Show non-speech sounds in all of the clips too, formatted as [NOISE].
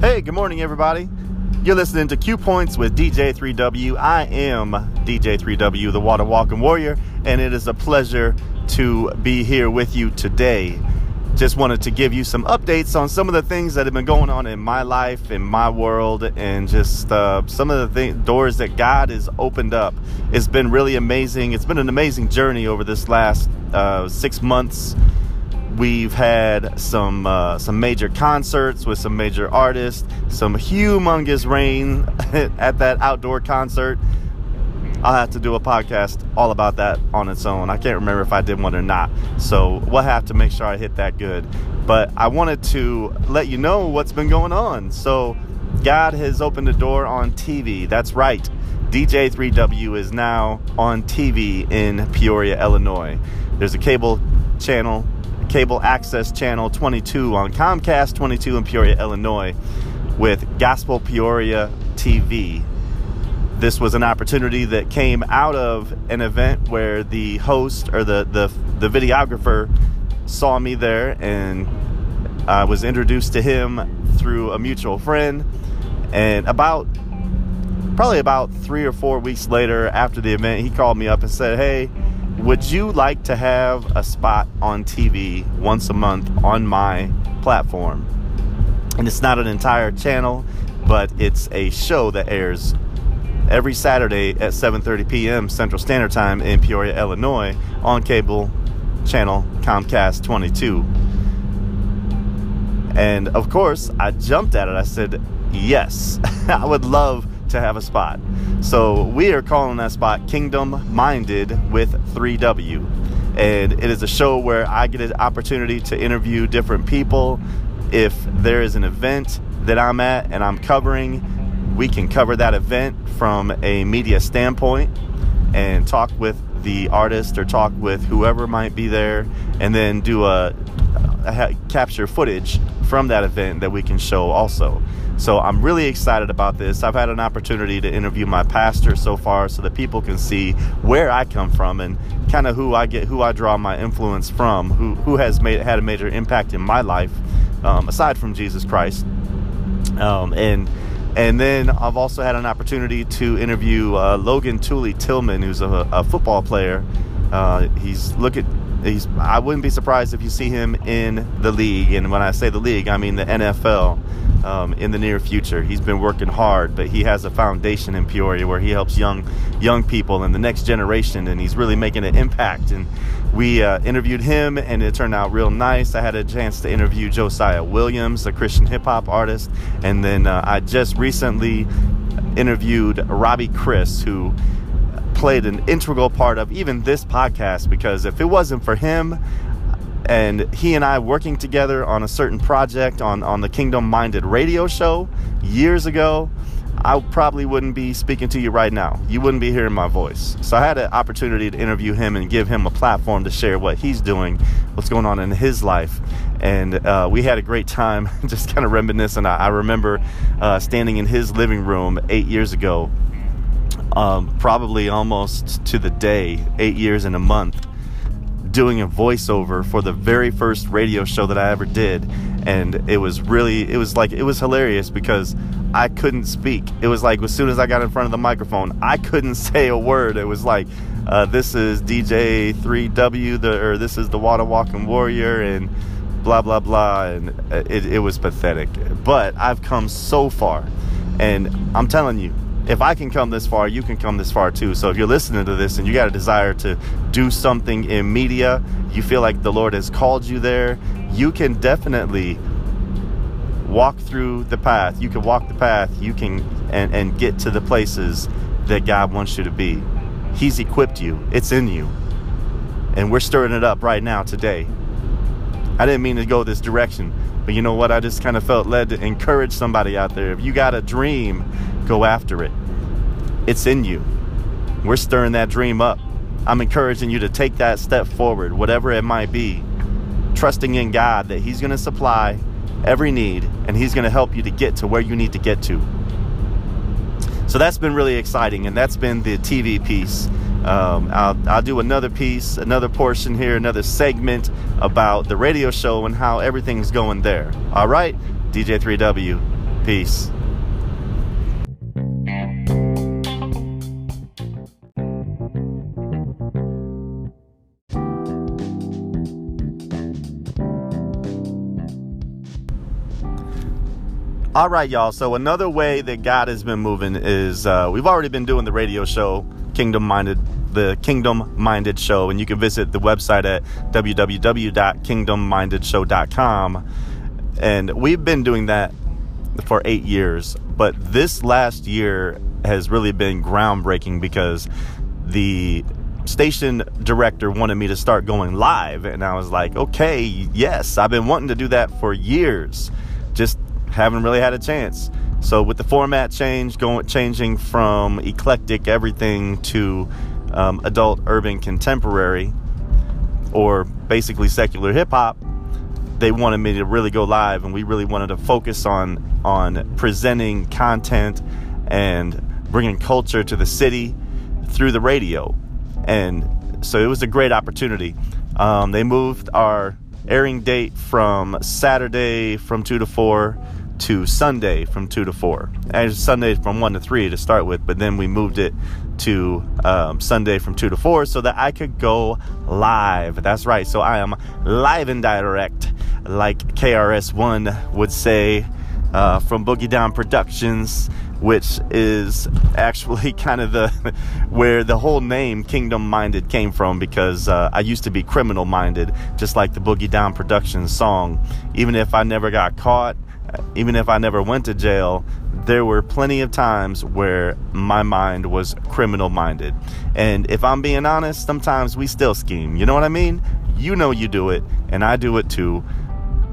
Hey, good morning, everybody. You're listening to Q Points with DJ3W. I am DJ3W, the Water Walking Warrior, and it is a pleasure to be here with you today. Just wanted to give you some updates on some of the things that have been going on in my life, in my world, and just uh, some of the th- doors that God has opened up. It's been really amazing. It's been an amazing journey over this last uh, six months We've had some uh, some major concerts with some major artists, some humongous rain [LAUGHS] at that outdoor concert. I'll have to do a podcast all about that on its own. I can't remember if I did one or not, so we'll have to make sure I hit that good. But I wanted to let you know what's been going on. So God has opened the door on TV. That's right. DJ3W is now on TV in Peoria, Illinois. There's a cable channel cable access channel 22 on Comcast 22 in Peoria, Illinois, with Gospel Peoria TV. This was an opportunity that came out of an event where the host or the the, the videographer saw me there and I was introduced to him through a mutual friend. And about probably about three or four weeks later after the event, he called me up and said, Hey, would you like to have a spot on TV once a month on my platform? And it's not an entire channel, but it's a show that airs every Saturday at 7:30 p.m. Central Standard Time in Peoria, Illinois, on cable channel Comcast 22. And of course, I jumped at it. I said, "Yes, [LAUGHS] I would love to have a spot." So we are calling that spot Kingdom Minded with 3W. And it is a show where I get an opportunity to interview different people. If there is an event that I'm at and I'm covering, we can cover that event from a media standpoint and talk with the artist or talk with whoever might be there and then do a, a capture footage from that event that we can show also. So I'm really excited about this. I've had an opportunity to interview my pastor so far so that people can see where I come from and kind of who I get, who I draw my influence from, who, who has made, had a major impact in my life, um, aside from Jesus Christ. Um, and and then I've also had an opportunity to interview uh, Logan Tooley Tillman, who's a, a football player. Uh, he's look at he's I wouldn't be surprised if you see him in the league, and when I say the league, I mean the NFL um, in the near future. He's been working hard, but he has a foundation in Peoria where he helps young young people and the next generation, and he's really making an impact. And we uh, interviewed him, and it turned out real nice. I had a chance to interview Josiah Williams, a Christian hip hop artist, and then uh, I just recently interviewed Robbie Chris, who played an integral part of even this podcast because if it wasn't for him and he and I working together on a certain project on, on the Kingdom Minded radio show years ago, I probably wouldn't be speaking to you right now. You wouldn't be hearing my voice. So I had an opportunity to interview him and give him a platform to share what he's doing, what's going on in his life. And uh, we had a great time [LAUGHS] just kind of reminiscing. I, I remember uh, standing in his living room eight years ago um, probably almost to the day, eight years and a month, doing a voiceover for the very first radio show that I ever did. And it was really, it was like, it was hilarious because I couldn't speak. It was like, as soon as I got in front of the microphone, I couldn't [LAUGHS] say a word. It was like, uh, this is DJ 3W, the, or this is the Water Walking Warrior, and blah, blah, blah. And it, it was pathetic. But I've come so far. And I'm telling you, if I can come this far, you can come this far too. So if you're listening to this and you got a desire to do something in media, you feel like the Lord has called you there, you can definitely walk through the path. You can walk the path. You can and, and get to the places that God wants you to be. He's equipped you. It's in you. And we're stirring it up right now today. I didn't mean to go this direction, but you know what? I just kind of felt led to encourage somebody out there. If you got a dream, go after it. It's in you. We're stirring that dream up. I'm encouraging you to take that step forward, whatever it might be, trusting in God that He's going to supply every need and He's going to help you to get to where you need to get to. So that's been really exciting, and that's been the TV piece. Um, I'll, I'll do another piece, another portion here, another segment about the radio show and how everything's going there. All right, DJ3W, peace. All right, y'all. So another way that God has been moving is uh, we've already been doing the radio show Kingdom Minded, the Kingdom Minded Show, and you can visit the website at www.kingdommindedshow.com. And we've been doing that for eight years, but this last year has really been groundbreaking because the station director wanted me to start going live, and I was like, okay, yes, I've been wanting to do that for years. Just haven't really had a chance. So with the format change, going changing from eclectic everything to um, adult urban contemporary, or basically secular hip hop, they wanted me to really go live, and we really wanted to focus on on presenting content and bringing culture to the city through the radio, and so it was a great opportunity. Um, they moved our airing date from Saturday from two to four to Sunday from 2 to 4. And Sunday from 1 to 3 to start with, but then we moved it to um, Sunday from 2 to 4 so that I could go live. That's right. So I am live and direct, like KRS1 would say uh, from Boogie Down Productions. Which is actually [LAUGHS] kind of the where the whole name Kingdom Minded came from because uh, I used to be criminal minded, just like the Boogie Down Productions song. Even if I never got caught, even if I never went to jail, there were plenty of times where my mind was criminal minded. And if I'm being honest, sometimes we still scheme. You know what I mean? You know you do it, and I do it too.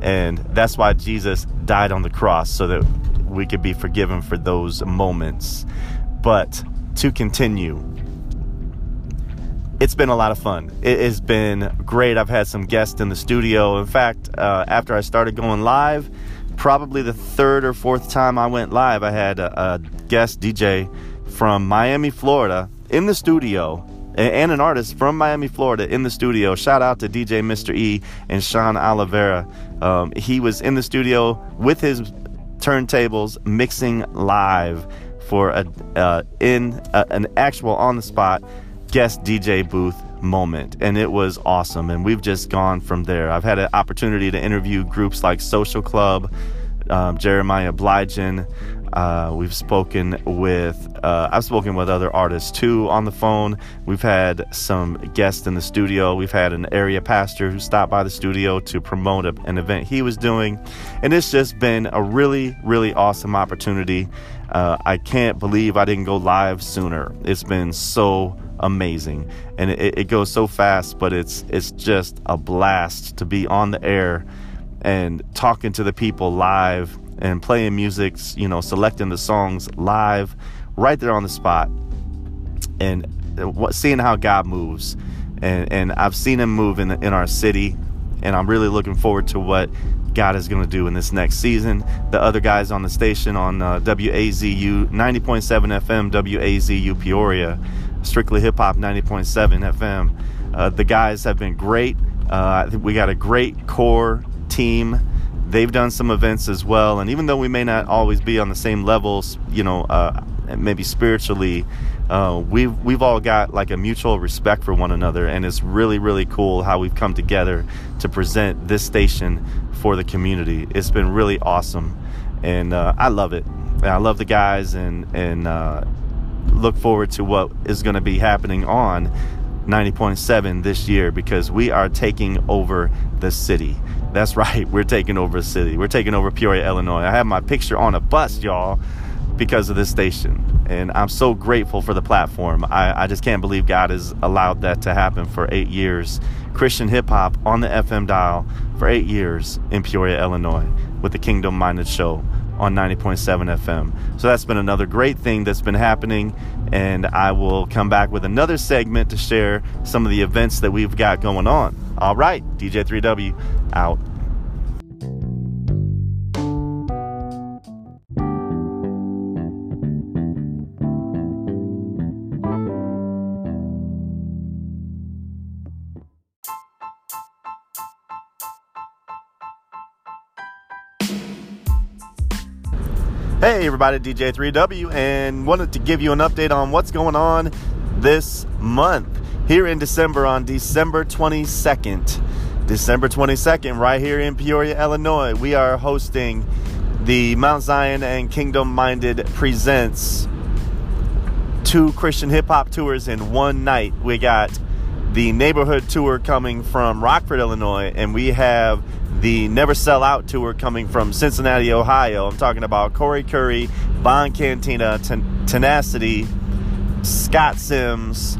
And that's why Jesus died on the cross so that we could be forgiven for those moments. But to continue, it's been a lot of fun. It has been great. I've had some guests in the studio. In fact, uh, after I started going live, probably the third or fourth time I went live, I had a, a guest DJ from Miami, Florida in the studio and an artist from Miami, Florida in the studio. Shout out to DJ Mr. E and Sean Oliveira. Um, he was in the studio with his turntables mixing live for a uh, in a, an actual on the spot guest DJ booth moment and it was awesome and we've just gone from there. I've had an opportunity to interview groups like social club um, jeremiah blygen uh, we've spoken with uh, i've spoken with other artists too on the phone. We've had some guests in the studio. We've had an area pastor who stopped by the studio to promote a, an event he was doing. And it's just been a really really awesome opportunity. Uh, i can't believe i didn't go live sooner. It's been so amazing. And it, it goes so fast but it's it's just a blast to be on the air and talking to the people live and playing music you know selecting the songs live right there on the spot and seeing how god moves and and i've seen him move in, in our city and i'm really looking forward to what God is going to do in this next season. The other guys on the station on uh, WAZU 90.7 FM, WAZU Peoria, Strictly Hip Hop 90.7 FM. Uh, the guys have been great. Uh, we got a great core team. They've done some events as well, and even though we may not always be on the same levels, you know, uh, maybe spiritually, uh, we've we've all got like a mutual respect for one another, and it's really really cool how we've come together to present this station for the community. It's been really awesome, and uh, I love it. And I love the guys, and and uh, look forward to what is going to be happening on 90.7 this year because we are taking over the city. That's [LAUGHS] right, we're taking over the city. We're taking over Peoria, Illinois. I have my picture on a bus, y'all, because of this station. And I'm so grateful for the platform. I, I just can't believe God has allowed that to happen for eight years. Christian hip hop on the FM dial for eight years in Peoria, Illinois, with the Kingdom Minded Show on 90.7 FM. So that's been another great thing that's been happening. And I will come back with another segment to share some of the events that we've got going on. All right, DJ3W out. Hey everybody, DJ3W, and wanted to give you an update on what's going on this month. Here in December, on December 22nd, December 22nd, right here in Peoria, Illinois, we are hosting the Mount Zion and Kingdom Minded Presents two Christian hip hop tours in one night. We got the neighborhood tour coming from Rockford, Illinois, and we have the Never Sell Out tour coming from Cincinnati, Ohio. I'm talking about Corey Curry, Bond Cantina, Ten- Tenacity, Scott Sims,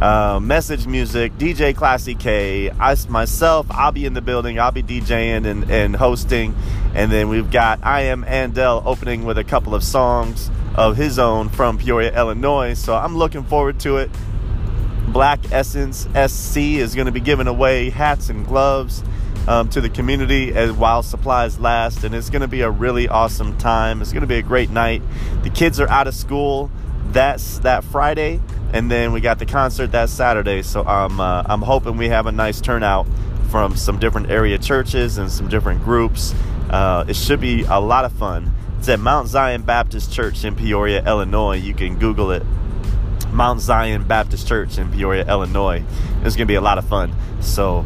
uh, Message Music, DJ Classy K, I myself, I'll be in the building. I'll be DJing and, and hosting. And then we've got I Am Andel opening with a couple of songs of his own from Peoria, Illinois. So I'm looking forward to it. Black Essence SC is going to be giving away hats and gloves um, to the community as while supplies last, and it's going to be a really awesome time. It's going to be a great night. The kids are out of school. That's that Friday, and then we got the concert that Saturday. So I'm uh, I'm hoping we have a nice turnout from some different area churches and some different groups. Uh, it should be a lot of fun. It's at Mount Zion Baptist Church in Peoria, Illinois. You can Google it. Mount Zion Baptist Church in Peoria, Illinois. It's going to be a lot of fun. So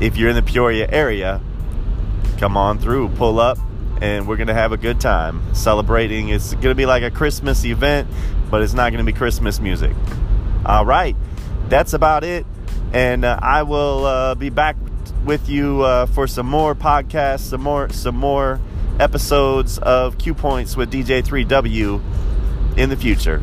if you're in the Peoria area, come on through, pull up, and we're going to have a good time celebrating. It's going to be like a Christmas event, but it's not going to be Christmas music. All right, that's about it. And uh, I will uh, be back with you uh, for some more podcasts, some more, some more episodes of Q Points with DJ3W in the future.